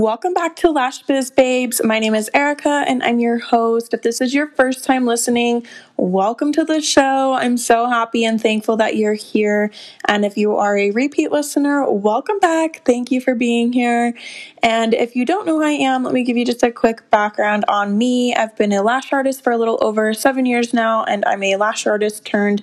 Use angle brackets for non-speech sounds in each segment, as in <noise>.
Welcome back to Lash Biz Babes. My name is Erica and I'm your host. If this is your first time listening, welcome to the show. I'm so happy and thankful that you're here. And if you are a repeat listener, welcome back. Thank you for being here. And if you don't know who I am, let me give you just a quick background on me. I've been a lash artist for a little over seven years now, and I'm a lash artist turned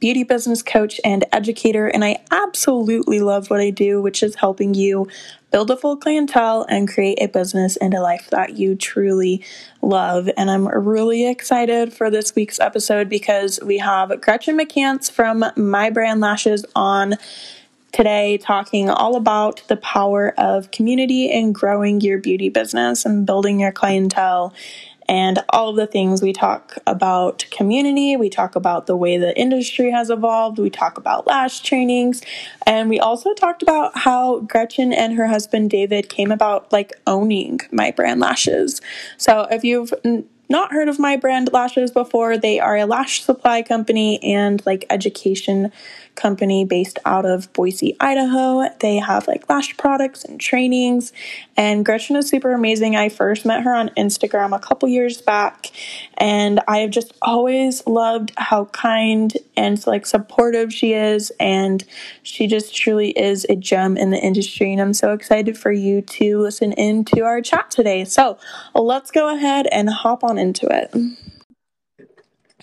beauty business coach and educator, and I absolutely love what I do, which is helping you build a full clientele and create a business and a life that you truly love. And I'm really excited for this week's episode because we have Gretchen McCants from My Brand Lashes on today talking all about the power of community and growing your beauty business and building your clientele and all of the things. We talk about community, we talk about the way the industry has evolved, we talk about lash trainings, and we also talked about how Gretchen and her husband David came about like owning my brand lashes. So if you've not heard of my brand lashes before, they are a lash supply company and like education company based out of Boise, Idaho. They have like lash products and trainings, and Gretchen is super amazing. I first met her on Instagram a couple years back, and I have just always loved how kind and like supportive she is, and she just truly is a gem in the industry. And I'm so excited for you to listen into our chat today. So let's go ahead and hop on into it.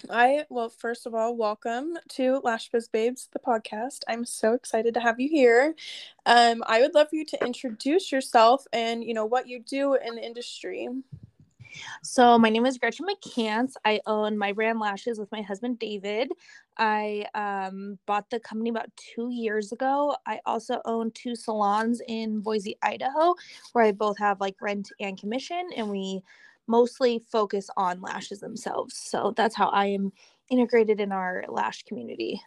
I well, first of all, welcome to Lash Biz Babes, the podcast. I'm so excited to have you here. Um, I would love for you to introduce yourself and you know what you do in the industry. So my name is Gretchen McCants. I own my brand lashes with my husband David. I um, bought the company about two years ago. I also own two salons in Boise, Idaho, where I both have like rent and commission, and we mostly focus on lashes themselves. So that's how I am integrated in our lash community.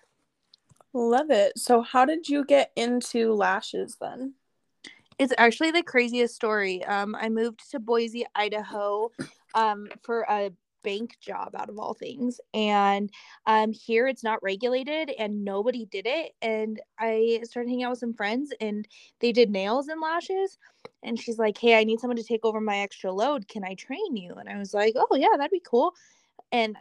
Love it. So, how did you get into lashes then? It's actually the craziest story. Um, I moved to Boise, Idaho, um, for a bank job out of all things and um here it's not regulated and nobody did it and i started hanging out with some friends and they did nails and lashes and she's like hey i need someone to take over my extra load. Can i train you? And i was like oh yeah that'd be cool. And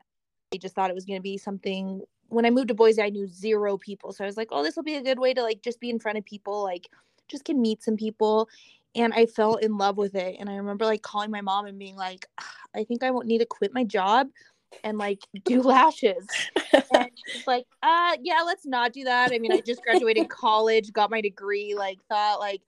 i just thought it was going to be something when i moved to boise i knew zero people so i was like oh this will be a good way to like just be in front of people like just can meet some people and I fell in love with it. And I remember like calling my mom and being like, I think I won't need to quit my job and like <laughs> do lashes. and <laughs> she's like, uh, yeah, let's not do that. I mean, I just graduated <laughs> college, got my degree, like thought like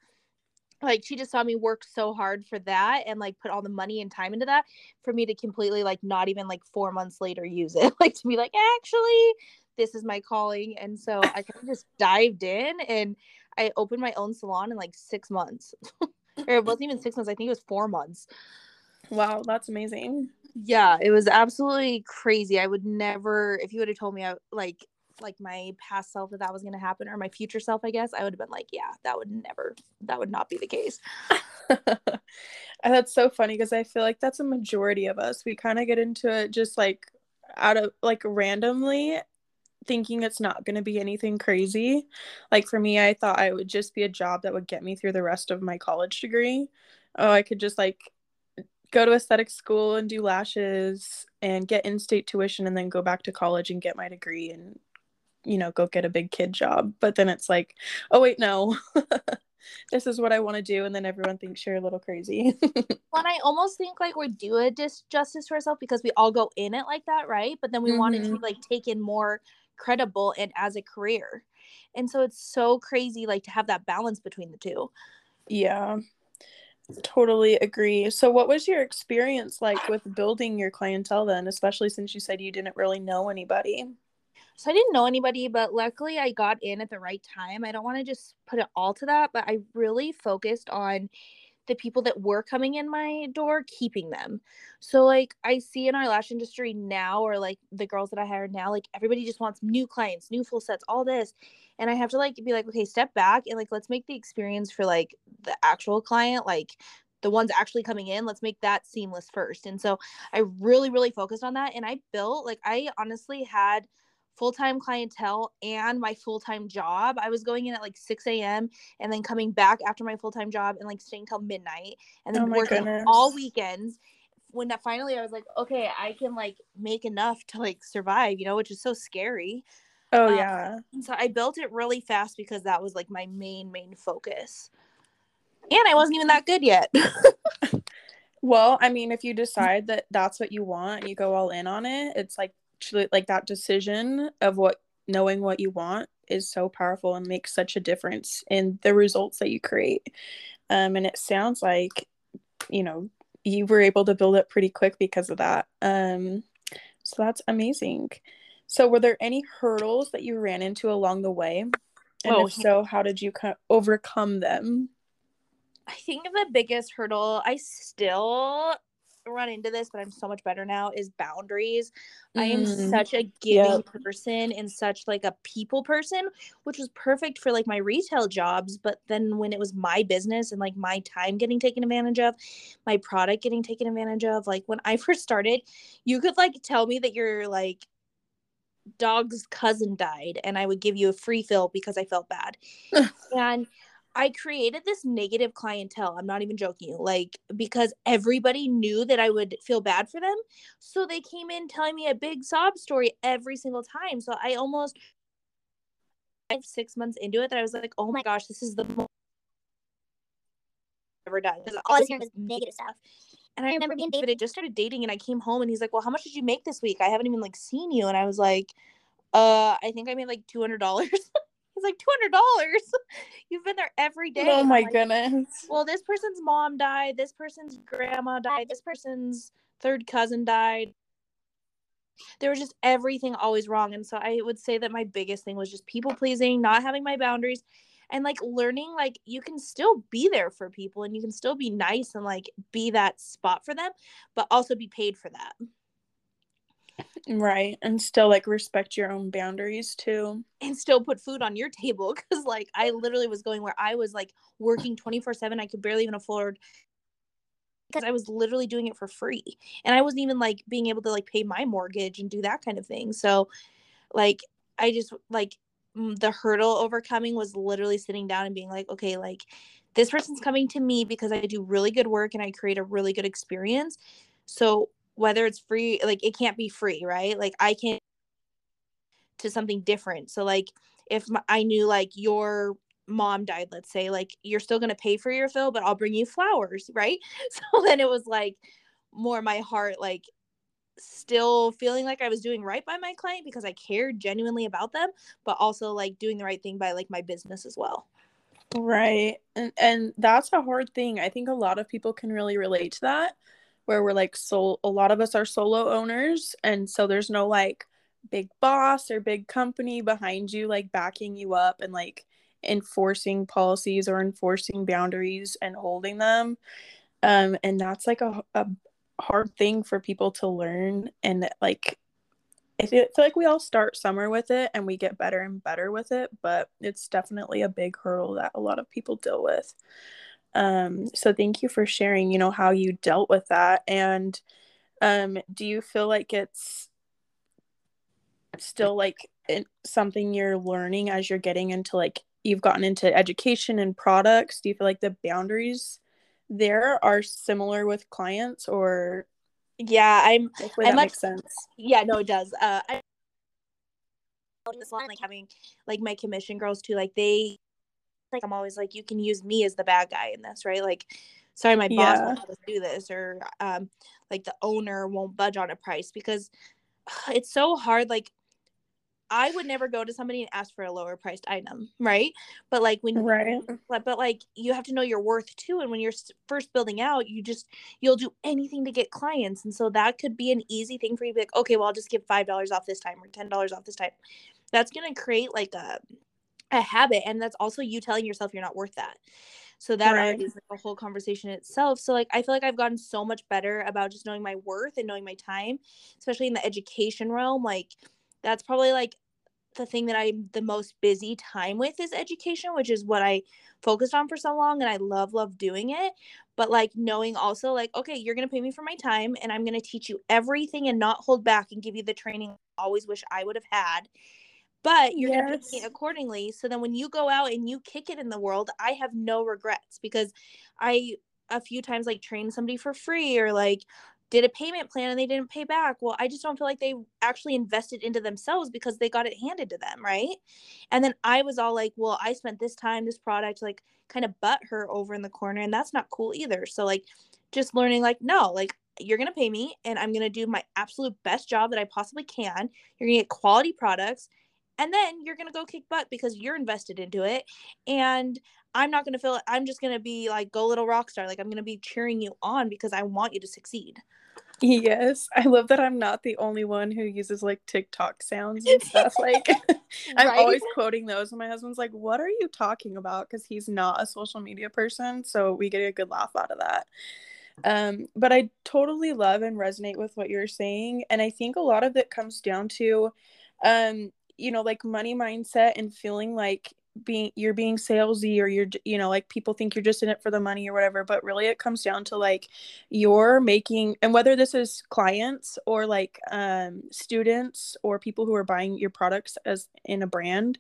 like she just saw me work so hard for that and like put all the money and time into that for me to completely like not even like four months later use it like to be like actually this is my calling and so i kind of just dived in and i opened my own salon in like six months or it wasn't even six months. I think it was four months. Wow, that's amazing. Yeah, it was absolutely crazy. I would never, if you would have told me, I like, like my past self that that was going to happen, or my future self, I guess, I would have been like, yeah, that would never, that would not be the case. <laughs> and that's so funny because I feel like that's a majority of us. We kind of get into it just like out of like randomly thinking it's not going to be anything crazy. Like for me, I thought I would just be a job that would get me through the rest of my college degree. Oh, I could just like go to aesthetic school and do lashes and get in-state tuition and then go back to college and get my degree and you know, go get a big kid job. But then it's like, oh wait, no. <laughs> this is what I want to do, and then everyone thinks you're a little crazy. <laughs> when I almost think like we do a disjustice to ourselves because we all go in it like that, right? But then we mm-hmm. want it to like take in more credible and as a career. And so it's so crazy like to have that balance between the two. Yeah. Totally agree. So what was your experience like with building your clientele then, especially since you said you didn't really know anybody? So I didn't know anybody, but luckily I got in at the right time. I don't want to just put it all to that, but I really focused on the people that were coming in my door keeping them. So like i see in our lash industry now or like the girls that i hire now like everybody just wants new clients new full sets all this. And i have to like be like okay step back and like let's make the experience for like the actual client like the ones actually coming in let's make that seamless first. And so i really really focused on that and i built like i honestly had full time clientele and my full time job. I was going in at like 6 a.m. and then coming back after my full time job and like staying till midnight and then Oh working goodness. all weekends. When that finally I was like, okay, I can like make enough to like survive, you know, which is so scary. Oh Um, yeah. And so I built it really fast because that was like my main, main focus. And I wasn't even that good yet. <laughs> Well, I mean, if you decide that that's what you want you go all in on it, it's like truly like that decision of what knowing what you want is so powerful and makes such a difference in the results that you create. Um, and it sounds like, you know, you were able to build it pretty quick because of that. Um, so that's amazing. So, were there any hurdles that you ran into along the way? And Oh, if so, how did you co- overcome them? I think the biggest hurdle I still run into this, but I'm so much better now, is boundaries. I am Mm, such a giving yep. person and such like a people person, which was perfect for like my retail jobs. But then when it was my business and like my time getting taken advantage of, my product getting taken advantage of, like when I <laughs> first started, you could like tell me that your like dog's cousin died and I would give you a free fill because I felt bad. <laughs> and I created this negative clientele. I'm not even joking. Like because everybody knew that I would feel bad for them. So they came in telling me a big sob story every single time. So I almost five, six months into it that I was like, oh my gosh, this is the most I've ever done. Because all I was hearing was negative stuff. And I remember being David just started dating and I came home and he's like, Well, how much did you make this week? I haven't even like seen you. And I was like, uh, I think I made like two hundred dollars. <laughs> Like, two hundred dollars. <laughs> You've been there every day. Oh my like, goodness. well, this person's mom died, this person's grandma died, this person's third cousin died. There was just everything always wrong. And so I would say that my biggest thing was just people pleasing, not having my boundaries, and like learning like you can still be there for people and you can still be nice and like be that spot for them, but also be paid for that. Right. And still like respect your own boundaries too. and still put food on your table because like i literally was going where i was like working 24 7 i could barely even afford because i was literally doing it for free and i wasn't even like being able to like pay my mortgage and do that kind of thing so like i just like the hurdle overcoming was literally sitting down and being like okay like this person's coming to me because i do really good work and i create a really good experience so whether it's free like it can't be free right like i can't to something different. So like if I knew like your mom died, let's say, like you're still going to pay for your fill, but I'll bring you flowers, right? <laughs> So then it was like more my heart like still feeling like I was doing right by my client because I cared genuinely about them, but also like doing the right thing by like my business as well. Right. And and that's a hard thing. I think a lot of people can really relate to that where we're like so a lot of us are solo owners and so there's no like big boss or big company behind you like backing you up and like enforcing policies or enforcing boundaries and holding them. Um and that's like a, a hard thing for people to learn and like I feel, feel like we all start somewhere with it and we get better and better with it, but it's definitely a big hurdle that a lot of people deal with. Um, so thank you for sharing, you know, how you dealt with that. And um, do you feel like it's still like in, something you're learning as you're getting into like you've gotten into education and products? Do you feel like the boundaries there are similar with clients or Yeah, I'm hopefully I that much- makes sense? yeah, no, it does. Uh I this one, like having like my commission girls too, like they like I'm always like, you can use me as the bad guy in this, right? Like, sorry, my boss Yeah. won't let us do this, or um, like the owner won't budge on a price because <sighs> it's so hard. Like, I would never go to somebody and ask for a lower priced item, right? But like when Right. but, but like you have to know your worth too and when you're first building out you just you'll do anything to get clients and so that could be an easy thing for you to be like okay well i'll just give five dollars off this time or ten dollars off this time that's going to create like a a habit and that's also you telling yourself you're not worth that so that Right. already is like a whole conversation itself so like i feel like i've gotten so much better about just knowing my worth and knowing my time especially in the education realm like that's probably like the thing that I'm the most busy time with is education, which is what I focused on for so long and I love love doing it. But like knowing also like okay, you're going to pay me for my time and I'm going to teach you everything and not hold back and give you the training I always wish I would have had. But you're yes. going to pay me accordingly. So then when you go out and you kick it in the world, I have no regrets because I a few times like trained somebody for free or like did a payment plan and they didn't pay back. Well, I just don't feel like they actually invested into themselves because they got it handed to them, right? And then I was all like, well, I spent this time, this product, like kind of butt her over in the corner, and that's not cool either. So, like, just learning, like, no, like, you're going to pay me and I'm going to do my absolute best job that I possibly can. You're going to get quality products and then you're going to go kick butt because you're invested into it. And I'm not going to feel I'm just going to be like, go little rock star. Like, I'm going to be cheering you on because I want you to succeed. Yes, I love that I'm not the only one who uses like TikTok sounds and stuff. <laughs> Like, <laughs> I'm right? always quoting those, and my husband's like, "What are you talking about?" Because he's not a social media person, so we get a good laugh out of that. Um, but I totally love and resonate with what you're saying, and I think a lot of it comes down to, um, you know, like money mindset and feeling like being you're being salesy or you're you know like people think you're just in it for the money or whatever but really it comes down to like you're making and whether this is clients or like um students or people who are buying your products as in a brand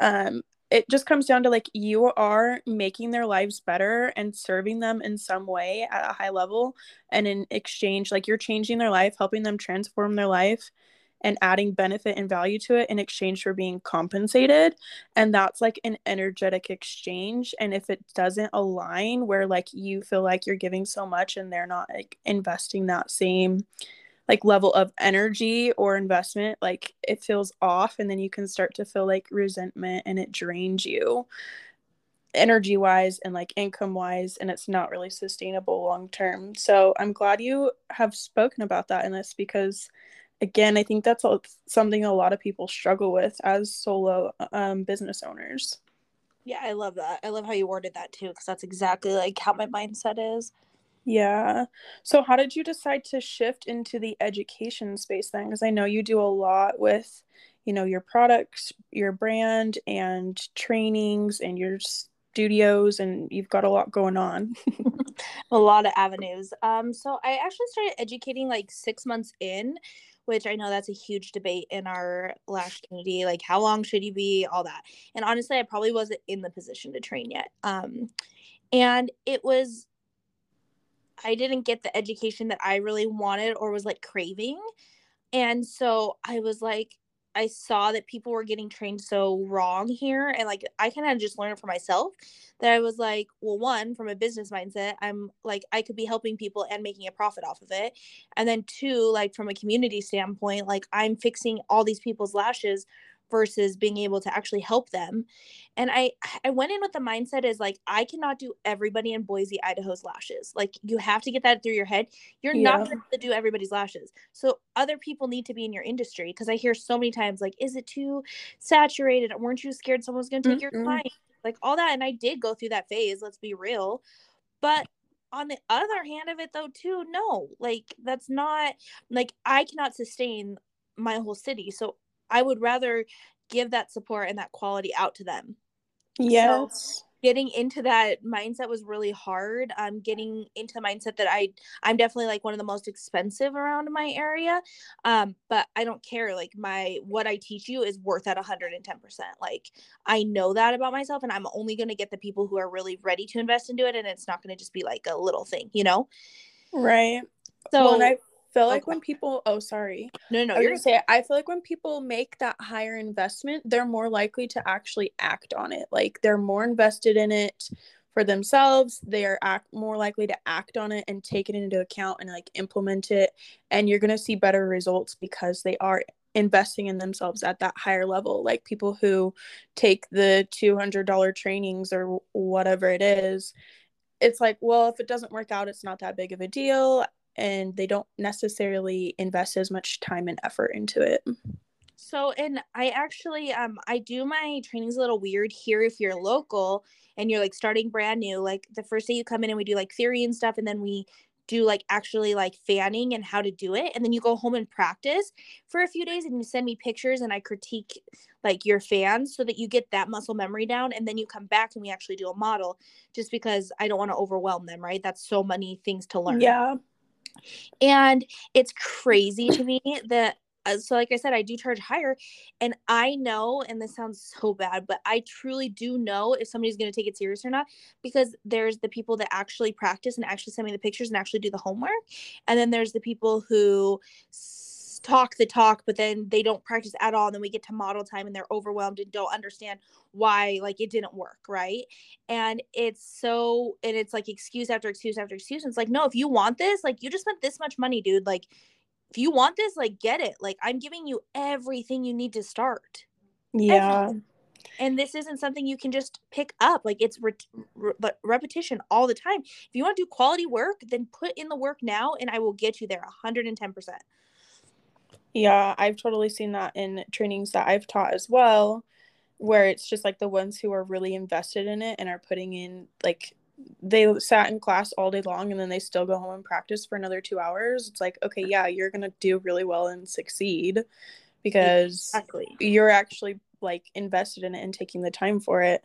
um it just comes down to like you are making their lives better and serving them in some way at a high level and in exchange like you're changing their life helping them transform their life and adding benefit and value to it in exchange for being compensated. And that's like an energetic exchange. And if it doesn't align where like you feel like you're giving so much and they're not like investing that same like level of energy or investment like it feels off. And then you can start to feel like resentment and it drains you energy wise and like income wise and it's not really sustainable long term. So i'm glad you have spoken about that in this because again, I think that's something a lot of people struggle with as solo um, business owners. Yeah, I love that. I love how you worded that too, because that's exactly like how my mindset is. Yeah. So, how did you decide to shift into the education space then? Because I know you do a lot with, you know, your products, your brand, and trainings, and your studios, and you've got a lot going on. <laughs> a lot of avenues. Um, so I actually started educating like six months in which I know that's a huge debate in our lash community. Like, how long should you be? All that. And honestly, I probably wasn't in the position to train yet. Um, and it was, I didn't get the education that I really wanted or was like craving. And so I was like, I saw that people were getting trained so wrong here. And like, I kind of just learned for myself that I was like, well, one, from a business mindset, I'm like, I could be helping people and making a profit off of it. And then two, like, from a community standpoint, like, I'm fixing all these people's lashes versus being able to actually help them. And I I went in with the mindset is like I cannot do everybody in Boise, Idaho's lashes. Like you have to get that through your head. You're yeah. not going to do everybody's lashes. So other people need to be in your industry because I hear so many times like is it too saturated? Weren't you scared someone's going to take mm-hmm. your time? Like all that and I did go through that phase, let's be real. But on the other hand of it though too no like that's not like i cannot sustain my whole city so I would rather give that support and that quality out to them. Yes. So getting into that mindset was really hard. I'm um, getting into the mindset that I I'm definitely like one of the most expensive around my area. Um, but I don't care. Like my what I teach you is worth at 110%. Like I know that about myself and I'm only gonna get the people who are really ready to invest into it and it's not gonna just be like a little thing, you know? Right. So well, feel oh, like okay. when people oh sorry. No no I you're say I feel like when people make that higher investment they're more likely to actually act on it. Like they're more invested in it for themselves. They are act more likely to act on it and take it into account and like implement it. And you're going to see better results because they are investing in themselves at that higher level. Like people who take the $200 trainings or whatever it is it's like well if it doesn't work out it's not that big of a deal and they don't necessarily invest as much time and effort into it. So, and I actually, um, I do my trainings a little weird here if you're local and you're like starting brand new. Like the first day you come in and we do like theory and stuff, and then we do like actually like fanning and how to do it and then you go home and practice for a few days and you send me pictures and I critique like your fans so that you get that muscle memory down and then you come back and we actually do a model just because I don't want to overwhelm them, right? That's so many things to learn. Yeah. And it's crazy to me that uh, so like i said i do charge higher and i know and this sounds so bad but i truly do know if somebody's going to take it serious or not because there's the people that actually practice and actually send me the pictures and actually do the homework and then there's the people who talk the talk but then they don't practice at all and then we get to model time and they're overwhelmed and don't understand why like it didn't work right and it's so and it's like excuse after excuse after excuse and it's like no if you want this like you just spent this much money dude like if you want this, like get it. Like I'm giving you everything you need to start. Yeah. Everything. And this isn't something you can just pick up. Like it's re- re- repetition all the time. If you want to do quality work, then put in the work now and I will get you there 110%. Yeah, I've totally seen that in trainings that I've taught as well, where it's just like the ones who are really invested in it and are putting in like they sat in class all day long and then they still go home and practice for another two hours. It's like okay yeah you're gonna do really well and succeed because exactly. you're actually like invested in it and taking the time for it.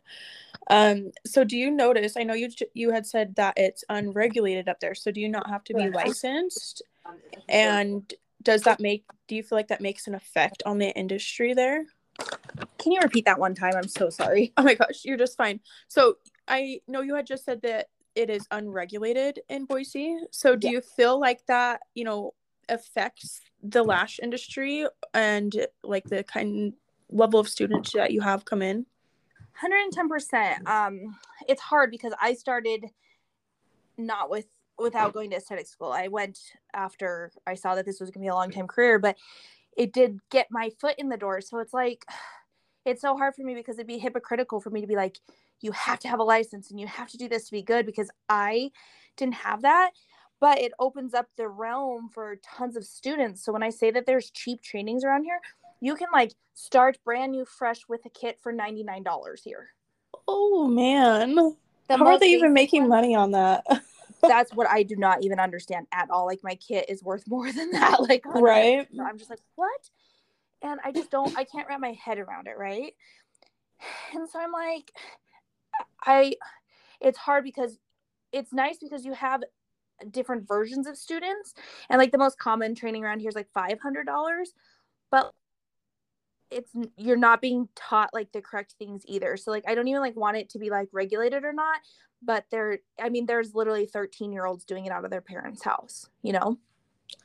Um so do you notice i know you you had said that it's unregulated up there so do you not have to be licensed? And does that make do you feel like that makes an effect on the industry there can you repeat that one time i'm so sorry <laughs> oh my gosh you're just fine so I know you had just said that it is unregulated in Boise. So do yeah. you feel like that, you know, affects the lash industry and like the kind level of students that you have come in? 110%. Um it's hard because I started not with without going to aesthetic school. I went after I saw that this was going to be a long time career, but it did get my foot in the door. So it's like <sighs> it's so hard for me because it'd be hypocritical for me to be like you have to have a license and you have to do this to be good because I didn't have that. But it opens up the realm for tons of students. So when I say that there's cheap trainings around here, you can like start brand new fresh with a kit for $99 here. Oh man. The How are they even making money on that? <laughs> that's what I do not even understand at all. Like my kit is worth <laughs> more than that. Like right. So I'm just like, what? And I just don't I can't wrap my head around it, right? <sighs> And so I'm like, <sighs> I it's hard because it's nice because you have different versions of students and like the most common training around here is like $500 but it's you're not being taught like the correct things either. So like i don't even like want it to be like regulated or not but there i mean there's literally 13 year olds doing it out of their parents house you know?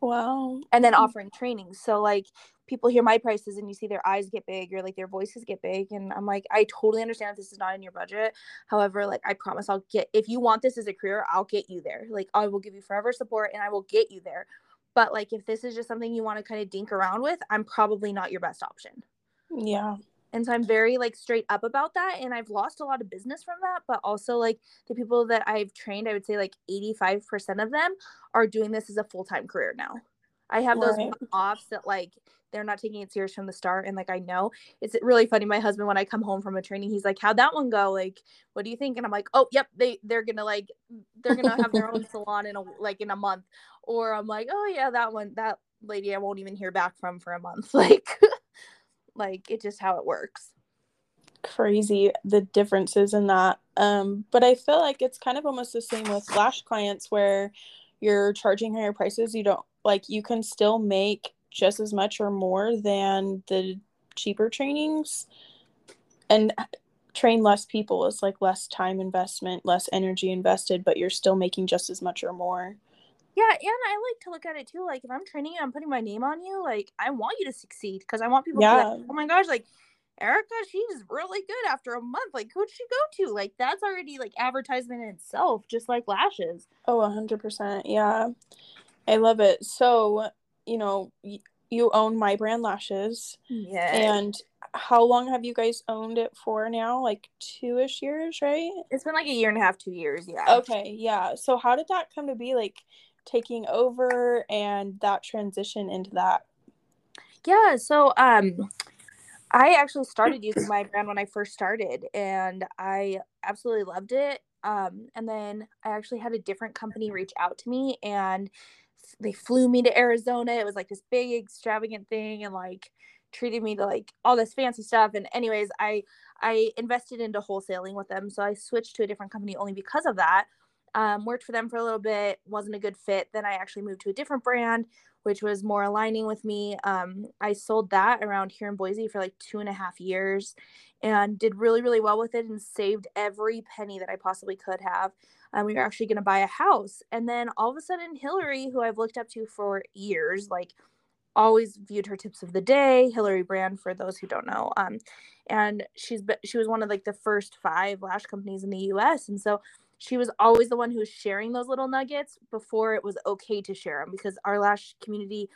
Wow. And then hmm. offering training. So like people hear my prices and you see their eyes get big or like their voices get big and i'm like i totally understand if this is not in your budget. However like i promise i'll get if you want this as a career i'll get you there. Like i will give you forever support and i will get you there. But like if this is just something you want to kind of dink around with i'm probably not your best option yeah. And so i'm very like straight up about that and i've lost a lot of business from that but also like the people that i've trained i would say like 85% of them are doing this as a full-time career now. I have those right. offs that like they're not taking it serious from the start and like i know. It's really funny my husband when i come home from a training he's like how'd that one go? Like what do you think? And i'm like oh yep they they're gonna like they're gonna have their own <laughs> salon in a like in a month. Or i'm like oh yeah that one that lady i won't even hear back from for a month. <laughs> Like like it's just how it works. Crazy the differences in that. Um but i feel like it's kind of almost the same with lash clients where you're charging higher prices. You don't like you can still make just as much or more than the cheaper trainings and train less people. It's like less time investment less energy invested but you're still making just as much or more yeah and i like to look at it too like if i'm training you i'm putting my name on you like i want you to succeed because i want people yeah. to like, oh my gosh like erica she's really good after a month like who'd she go to? Like that's already like advertisement in itself just like lashes. Oh 100% yeah. I love it. So you know you own my brand lashes yeah and how long have you guys owned it for now? Like two-ish years right? It's been like a year and a half two years yeah. Okay yeah. So how did that come to be? Like taking over and that transition into that yeah so um i actually started using my brand when i first started and i absolutely loved it Um, and then I actually had a different company reach out to me and they flew me to Arizona. It was like this big extravagant thing and like treated me to like all this fancy stuff. And anyways, I I invested into wholesaling with them. So I switched to a different company only because of that. Um, worked for them for a little bit, wasn't a good fit. Then I actually moved to a different brand, which was more aligning with me. Um, I sold that around here in Boise for like two and a half years and did really, really well with it and saved every penny that I possibly could have. Um, we were actually going to buy a house. And then all of a sudden, Hillary, who I've looked up to for years, like always viewed her tips of the day, Hillary Brand, for those who don't know. Um, and she's she was one of like the first five lash companies in the U.S. And so she was always the one who was sharing those little nuggets before it was okay to share them because our lash community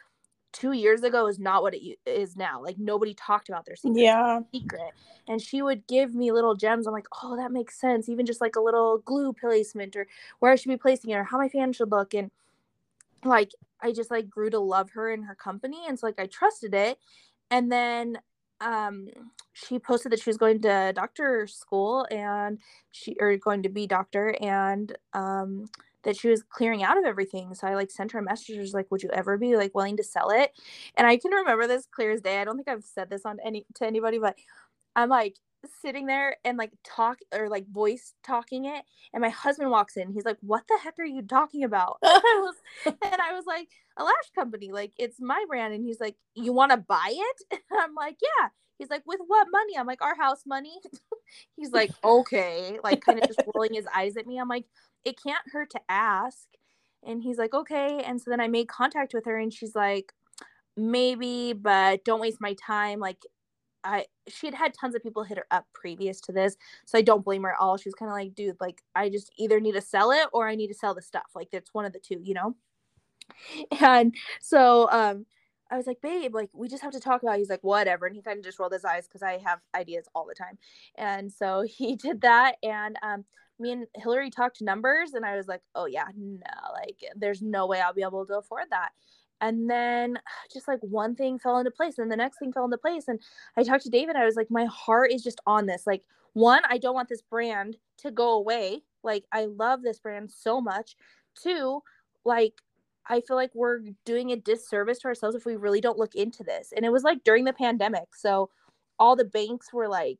two years ago is not what it is now. Like nobody talked about their secret. Yeah. Secret. And she would give me little gems. I'm like, oh, that makes sense. Even just like a little glue placement or where I should be placing it or how my fan should look. And like I just like grew to love her and her company. And so like I trusted it. And then um she posted that she was going to doctor school and she or going to be doctor and um that she was clearing out of everything. So i like sent her a message. Was like would you ever be like willing to sell it? And i can remember this clear as day. I don't think i've said this on any to anybody but i'm like sitting there and like talk or like voice talking it and my husband walks in he's like what the heck are you talking about? And <laughs> I was, <laughs> and I was like a lash company like it's my brand. And he's like you want to buy it? <laughs> I'm like yeah. He's like with what money? I'm like our house money. He's like okay like kind of just rolling his eyes at me. I'm like it can't hurt to ask. And he's like okay. And so then i made contact with her and she's like maybe but don't waste my time. Like I she had had tons of people hit her up previous to this, so I don't blame her at all. She was kind of like, dude, like I just either need to sell it or I need to sell the stuff. Like it's one of the two, you know. <laughs> And so um I was like, babe, like we just have to talk about. It. He's like, whatever, and he kind of just rolled his eyes because I have ideas all the time. And so <laughs> he did that, and um, me and Hillary talked numbers, and I was like, oh yeah, no, like there's no way I'll be able to afford that and then <sighs> just like one thing fell into place and the next thing fell into place and i talked to david i was like my heart is just on this like one i don't want this brand to go away like i love this brand so much two like i feel like we're doing a disservice to ourselves if we really don't look into this and it was like during the pandemic so all the banks were like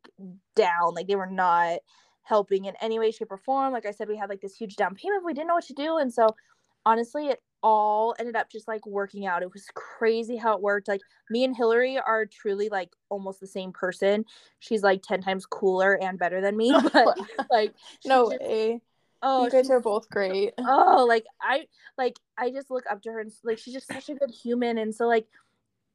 down like they were not helping in any way shape or form like i said we had like this huge down payment we didn't know what to do and so honestly it all ended up just like working out. It was crazy how it worked. Like me and Hillary are truly like almost the same person. She's like 10 times cooler and better than me. <laughs> <laughs> But like no just, way. Oh, you guys are both great. <laughs> Oh, like I like I just look up to her and like she's just such a good human and so like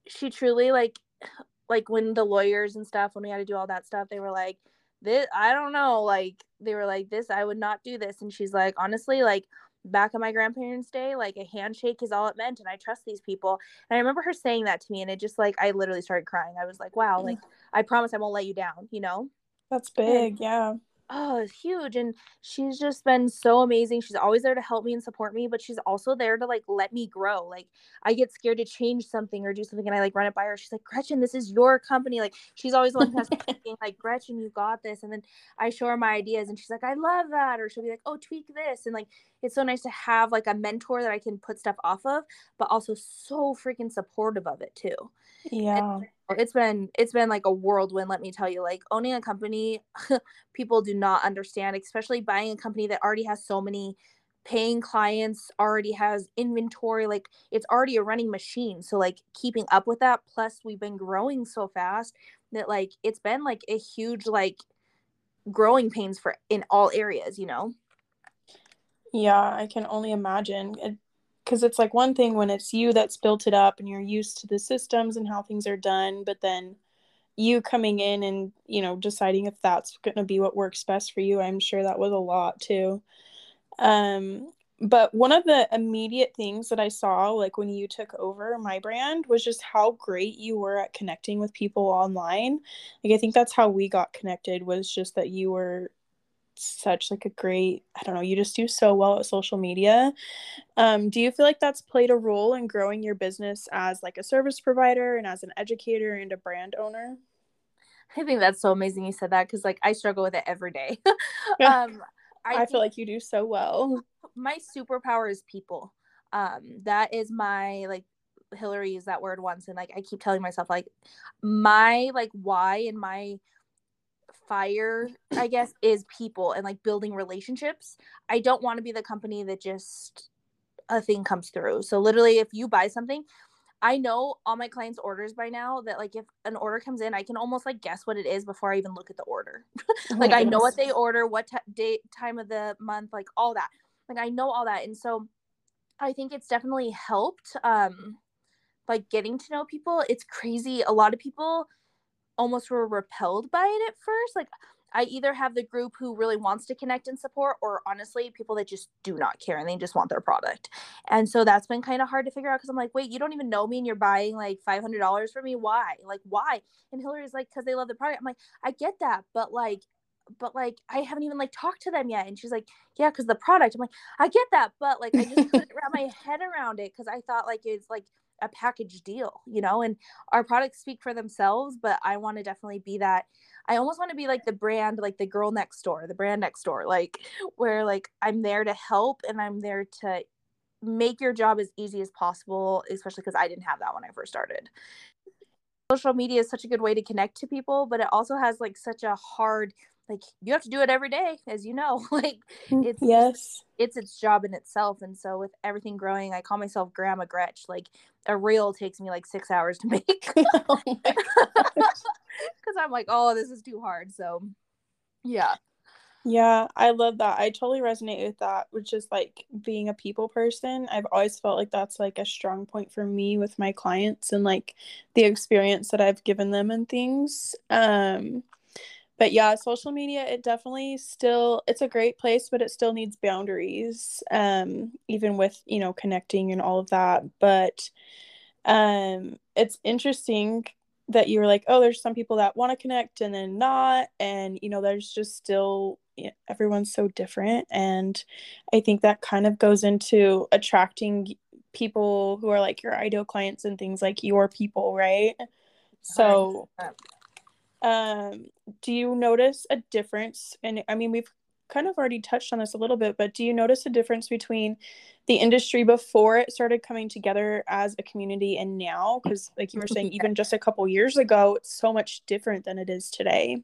she truly like <sighs> like when the lawyers and stuff when we had to do all that stuff they were like this I don't know like they were like this I would not do this and she's like honestly like back on my grandparents' day, like a handshake is all it meant, and I trust these people. And I remember her saying that to me, and it just like I literally started crying. I was like, wow, like I promise I won't let you down, you know? That's big, and, yeah oh, it's huge. And she's just been so amazing. She's always there to help me and support me, but she's also there to like let me grow. Like I get scared to change something or do something and I like run it by her. She's like, Gretchen, this is your company. Like she's always the one who has <laughs> being like, Gretchen, you got this. And then I show her my ideas and she's like, I love that. Or she'll be like, oh, tweak this. And like it's so nice to have like a mentor that I can put stuff off of, but also so freaking supportive of it too. Yeah. And it's been it's been like a whirlwind let me tell you like owning a company <laughs> people do not understand especially buying a company that already has so many paying clients already has inventory like it's already a running machine so like keeping up with that plus we've been growing so fast that like it's been like a huge like growing pains for in all areas you know yeah i can only imagine. It, because it's like one thing when it's you that's built it up and you're used to the systems and how things are done but then you coming in and you know deciding if that's going to be what works best for you i'm sure that was a lot too. Um but one of the immediate things that i saw like when you took over my brand was just how great you were at connecting with people online. Like i think that's how we got connected was just that you were such like a great i don't know you just do so well at social media um, do you feel like that's played a role in growing your business as like a service provider and as an educator and a brand owner i think that's so amazing you said that because like i struggle with it every day <laughs> <laughs> um I, I feel like you do so well. My superpower is people. Um, that is my like Hillary used that word once, and like I keep telling myself, like my like why and my fire, I guess, is people and like building relationships. I don't want to be the company that just a thing comes through. So literally, if you buy something, I know all my clients' orders by now that like if an order comes in, I can almost like guess what it is before I even look at the order. <laughs> Oh like I know what they order, what t- date, time of the month, like all that. Like I know all that, and so I think it's definitely helped. Um, like getting to know people. It's crazy. A lot of people almost were repelled by it at first. Like I either have the group who really wants to connect and support, or honestly, people that just do not care and they just want their product. And so that's been kind of hard to figure out because I'm like, wait, you don't even know me and you're buying like $500 for me. Why? Like, why? And Hillary's like, because they love the product. I'm like, I get that, but like, but like I haven't even like talked to them yet. And she's like, yeah, because the product. I'm like, I get that, but like I just couldn't wrap my head around it because I thought like it's like a package deal, you know, and our products speak for themselves, but I want to definitely be that. I almost want to be like the brand, like the girl next door, the brand next door, like <laughs> where like I'm there to help and I'm there to make your job as easy as possible, especially because I didn't have that when I first started. Social media is such a good way to connect to people, but it also has like such a hard like you have to do it every day as you know <laughs> like mm, it's yes. it's its job in itself and so with everything growing i call myself grandma gretch like a reel takes me like six hours to <laughs> make. Because <laughs> oh i'm like oh this is too hard so yeah. Yeah i love that. I totally resonate with that which is like being a people person. I've always felt like that's like a strong point for me with my clients and like the experience that i've given them and things. Um but yeah social media it definitely still it's a great place but it still needs boundaries um even with you know connecting and all of that. But um it's interesting that you were like oh there's some people that want to connect and then not and you know there's just still everyone's so different. And i think that kind of goes into attracting people who are like your ideal clients and things like your people right? So um, do you notice a difference? And I mean, we've kind of already touched on this a little bit, but do you notice a difference between the industry before it started coming together as a community and now? Because, like you were saying, <laughs> even just a couple years ago, it's so much different than it is today.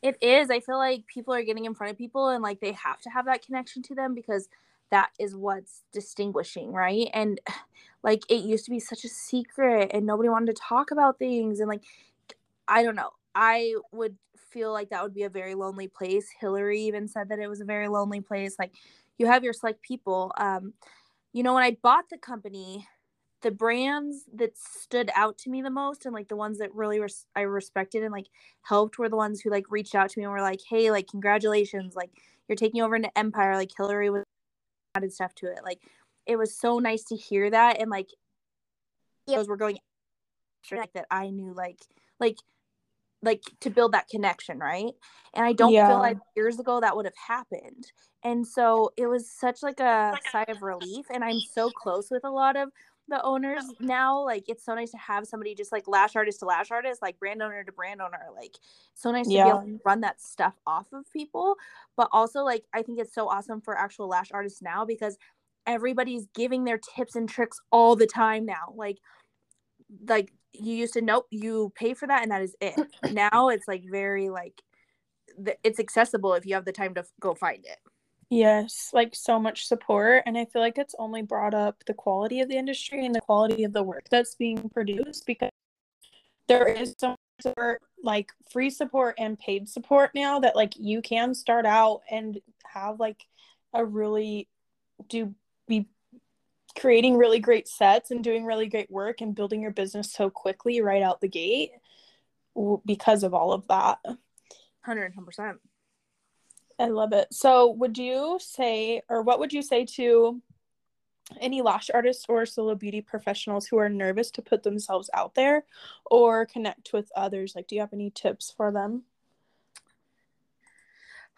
It is. I feel like people are getting in front of people and like they have to have that connection to them because that is what's distinguishing, right? And <sighs> like it used to be such a secret and nobody wanted to talk about things and like I don't know. I would feel like that would be a very lonely place. Hillary even said that it was a very lonely place. Like you have your select people. Um, you know, when I bought the company, the brands that stood out to me the most and like the ones that really res- I respected and like helped were the ones who like reached out to me and were like, "Hey, like congratulations, like you're taking over into Empire." Like Hillary was added stuff to it. Like it was so nice to hear that and like those were going like that I knew like like like to build that connection, right? And I don't yeah. feel like years ago that would have happened. And so it was such like a sigh of relief. And I'm so close with a lot of the owners now. Like it's so nice to have somebody just like lash artist to lash artist, like brand owner to brand owner. Like so nice yeah. to be able to run that stuff off of people. But also like I think it's so awesome for actual lash artists now because everybody's giving their tips and tricks all the time now. Like like you used to nope you pay for that and that is it. <clears throat> Now it's like very like it's accessible if you have the time to go find it. Yes like so much support and i feel like it's only brought up the quality of the industry and the quality of the work that's being produced because there is so support like free support and paid support now that like you can start out and have like a really do be creating really great sets and doing really great work and building your business so quickly right out the gate because of all of that. 110%. I love it. So, would you say, or what would you say to any lash artists or solo beauty professionals who are nervous to put themselves out there or connect with others? Like, do you have any tips for them?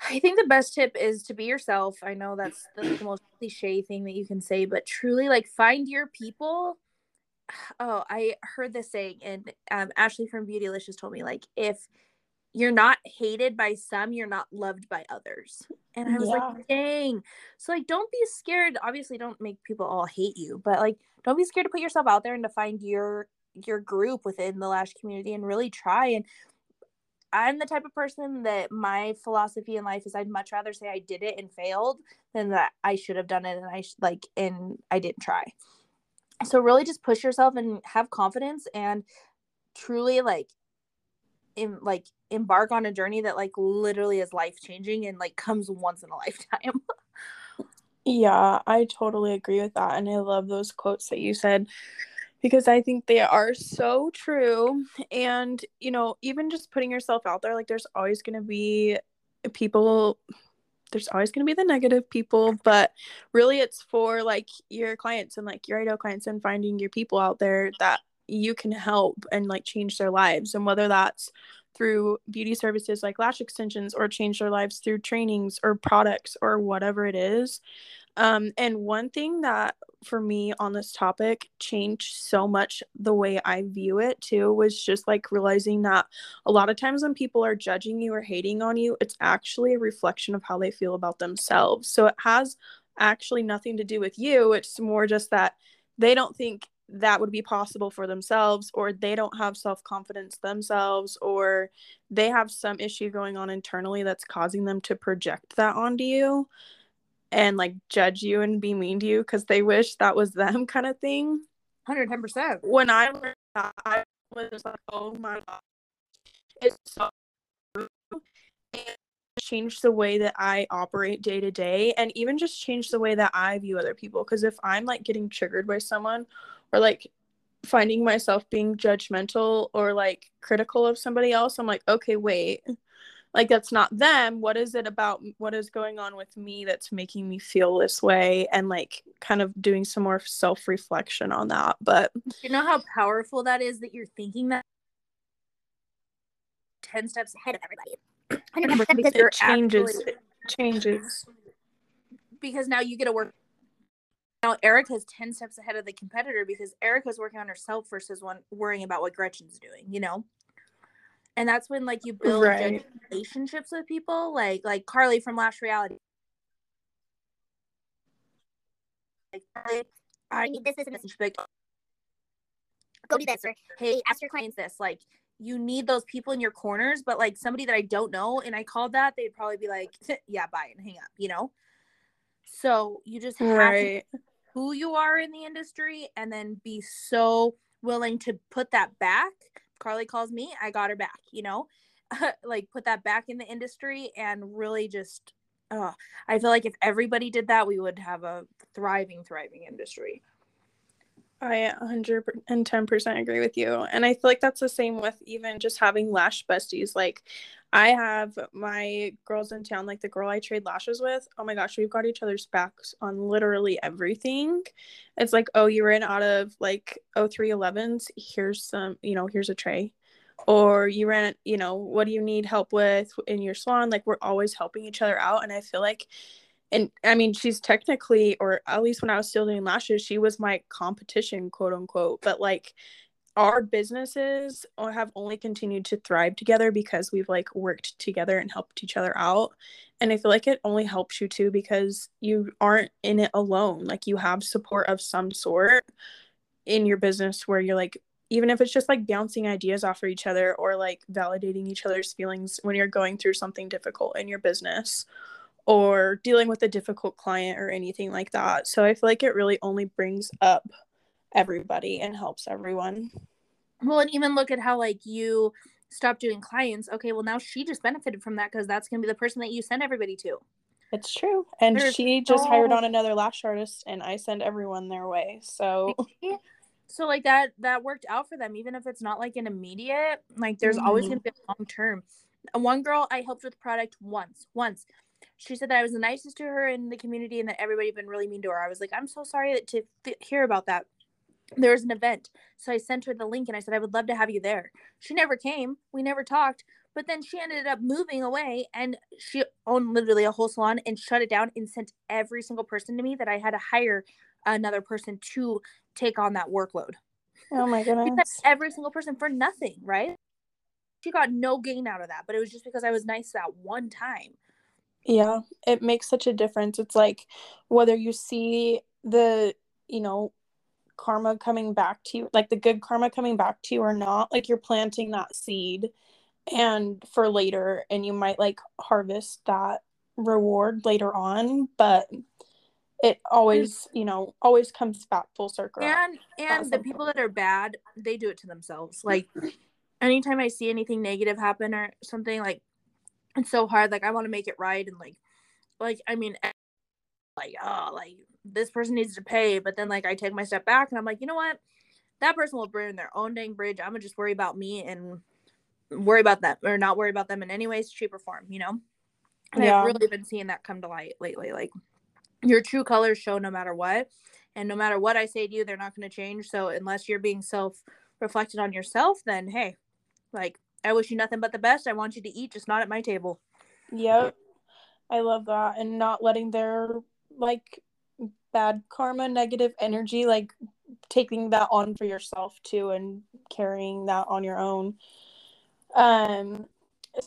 I think the best tip is to be yourself. I know that's the, the most cliche thing that you can say, but truly, like, find your people. <sighs> Oh, I heard this saying, and um, Ashley from Beautylicious told me, like, if you're not hated by some, you're not loved by others. And I was yeah. like, dang. So like don't be scared. Obviously don't make people all hate you, but like don't be scared to put yourself out there and to find your your group within the lash community and really try and I'm the type of person that my philosophy in life is I'd much rather say I did it and failed than that I should have done it and I sh- like and I didn't try. So really just push yourself and have confidence and truly like in like embark on a journey that like literally is life changing and like comes once in a <laughs> lifetime. yeah, I totally agree with that and I love those quotes that you said because I think they are so true. And, you know, even just putting yourself out there, like there's always going to be people, there's always going to be the negative people, but really it's for like your clients and like your ideal clients and finding your people out there that you can help and like change their lives. And whether that's through beauty services like lash extensions or change their lives through trainings or products or whatever it is um, and one thing that for me on this topic changed so much the way I view it too was just like realizing that a lot of times when people are judging you or hating on you, it's actually a reflection of how they feel about themselves. So it has actually nothing to do with you. It's more just that they don't think that would be possible for themselves or they don't have self-confidence themselves or they have some issue going on internally that's causing them to project that onto you and like judge you and be mean to you because they wish that was them <laughs> kind of thing. 110%. When I learned that, I was like, oh my God. It's so true. And change the way that I operate day to day and even just change the way that I view other people. Because if I'm like getting triggered by someone or like finding myself being judgmental or like critical of somebody else, I'm like, okay, wait like that's not them. What is it about what is going on with me that's making me feel this way? And like kind of doing some more self-reflection on that but you know how powerful that is that you're thinking that? 10 steps ahead of everybody. <clears throat> Because it changes. actually... it changes. Because now you get to work. Now Erica's 10 steps ahead of the competitor because Erica's working on herself versus one worrying about what Gretchen's doing, you know? And that's when like you build right. relationships with people like like carly from lash reality like carly, i need this this and this like go do this or hey ask your clients this like you need those people in your corners but like somebody that i don't know and i called that they'd probably be like yeah bye and hang up you know so you just have right. to who you are in the industry and then be so willing to put that back Carly calls me, I got her back, you know? <laughs> like put that back in the industry and really just uh, I feel like if everybody did that, we would have a thriving, thriving industry. I 110% agree with you. And I feel like that's the same with even just having lash besties. Like, I have my girls in town, like the girl I trade lashes with. Oh my gosh, we've got each other's backs on literally everything. It's like, oh, you ran out of like 0311s. Here's some, you know, here's a tray. Or you ran, you know, what do you need help with in your salon? Like, we're always helping each other out. And I feel like and I mean, she's technically, or at least when I was still doing lashes, she was my competition, quote unquote. But like, our businesses have only continued to thrive together because we've like worked together and helped each other out. And I feel like it only helps you too because you aren't in it alone. Like, you have support of some sort in your business where you're like, even if it's just like bouncing ideas off of each other or like validating each other's feelings when you're going through something difficult in your business or dealing with a difficult client or anything like that. So I feel like it really only brings up everybody and helps everyone. Well, and even look at how like you stopped doing clients. Okay, well now she just benefited from that because that's gonna be the person that you send everybody to. It's true. And There's she just hired on another lash artist and I send everyone their way. So so like that that worked out for them, even if it's not like an immediate, like there's mm-hmm. always gonna be a long term. One girl I helped with product once, once she said that I was the nicest to her in the community and that everybody had been really mean to her. I was like, I'm so sorry to th- hear about that. There was an event. So I sent her the link and I said, I would love to have you there. She never came. We never talked. But then she ended up moving away and she owned literally a whole salon and shut it down and sent every single person to me that I had to hire another person to take on that workload. Oh my <laughs> goodness. every single person for nothing, right? she got no gain out of that, but it was just because I was nice that one time. Yeah, it makes such a difference. It's like whether you see the, you know, karma coming back to you, like the good karma coming back to you or not, like you're planting that seed and for later and you might like harvest that reward later on, but it always, hmm. you know, always comes back full circle. And and the people that are bad, they do it to themselves. Like anytime I see anything negative happen or something, like it's so hard. Like I want to make it right and like like I mean eh, like oh like this person needs to pay, but then like I take my step back and I'm like, you know what? That person will burn their own dang bridge. I'm gonna just worry about me and worry about them or not worry about them in any ways shape, or form, you know? And yeah. I've really been seeing that come to light lately. Like your true colors show no matter what. And no matter what I say to you, they're not going to change. So unless you're being self reflected on yourself, then hey, like I wish you nothing but the best. I want you to eat, just not at my table. Yep. I love that. And not letting their like bad karma, negative energy, like taking that on for yourself too and carrying that on your own. Um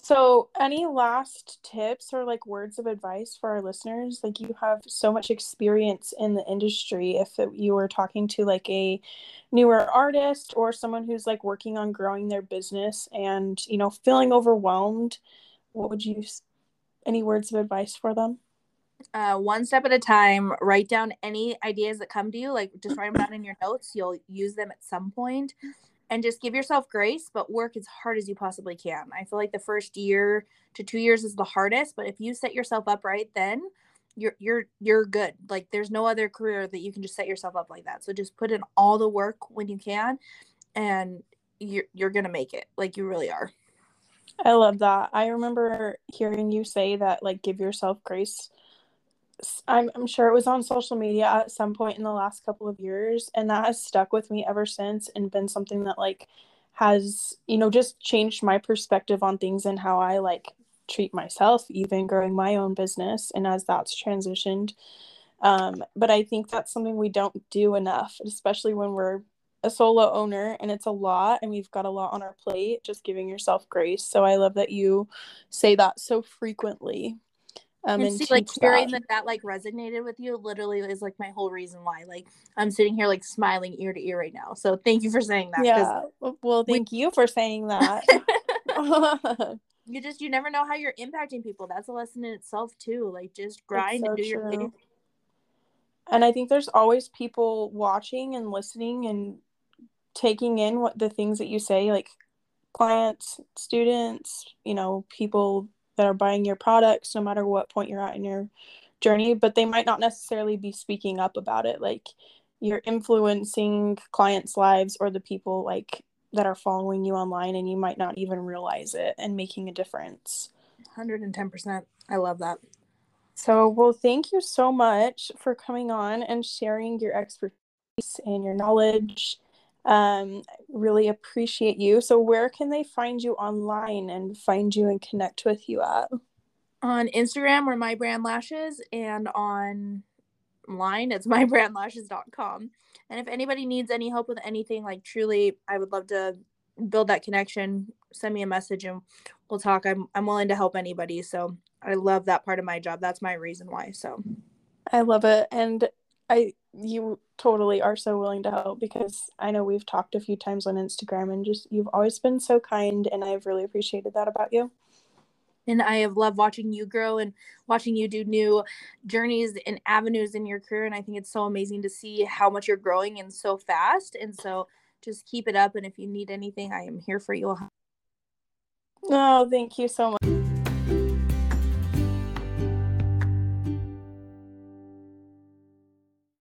so any last tips or like words of advice for our listeners? Like you have so much experience in the industry if it, you were talking to like a newer artist or someone who's like working on growing their business and, you know, feeling overwhelmed, what would you any words of advice for them? Uh, one step at a time write down any ideas that come to you like just write them down in your notes you'll use them at some point and just give yourself grace, but work as hard as you possibly can. I feel like the first year to 2 years is the hardest, but if you set yourself up right then, you're you're you're good. Like there's no other career that you can just set yourself up like that. So just put in all the work when you can and you're you're to make it. Like you really are. I love that. I remember hearing you say that like give yourself grace I'm, I'm sure it was on social media at some point in the last couple of years and that has stuck with me ever since and been something that like has you know just changed my perspective on things and how i like treat myself even growing my own business and as that's transitioned. Um, but i think that's something we don't do enough especially when we're a solo owner and it's a lot and we've got a lot on our plate just giving yourself grace. So i love that you say that so frequently um, and, and see, like hearing that. that that like resonated with you literally is like my whole reason why like i'm sitting here like smiling ear to ear right now so thank you for saying that yeah well thank we- you for saying that <laughs> <laughs> you just you never know how you're impacting people that's a lesson in itself too like just grind so and do true. your thing and i think there's always people watching and listening and taking in what the things that you say like clients students you know people that are buying your products no matter what point you're at in your journey but they might not necessarily be speaking up about it. Like you're influencing clients lives or the people like that are following you online and you might not even realize it and making a difference. 110% i love that. So well thank you so much for coming on and sharing your expertise and your knowledge um, really appreciate you. So, where can they find you online and find you and connect with you at? On Instagram, or my brand lashes, and on line, it's <laughs> mybrandlashes.com. And if anybody needs any help with anything, like truly, I would love to build that connection. Send me a message and we'll talk. I'm I'm willing to help anybody. So I love that part of my job. That's my reason why. So I love it. And I you totally are so willing to help because I know we've talked a few times on Instagram and just you've always been so kind and I've really appreciated that about you. And I have loved watching you grow and watching you do new journeys and avenues in your career. And I think it's so amazing to see how much you're growing and so fast. And so just keep it up. And if you need anything, I am here for you. Oh, thank you so much.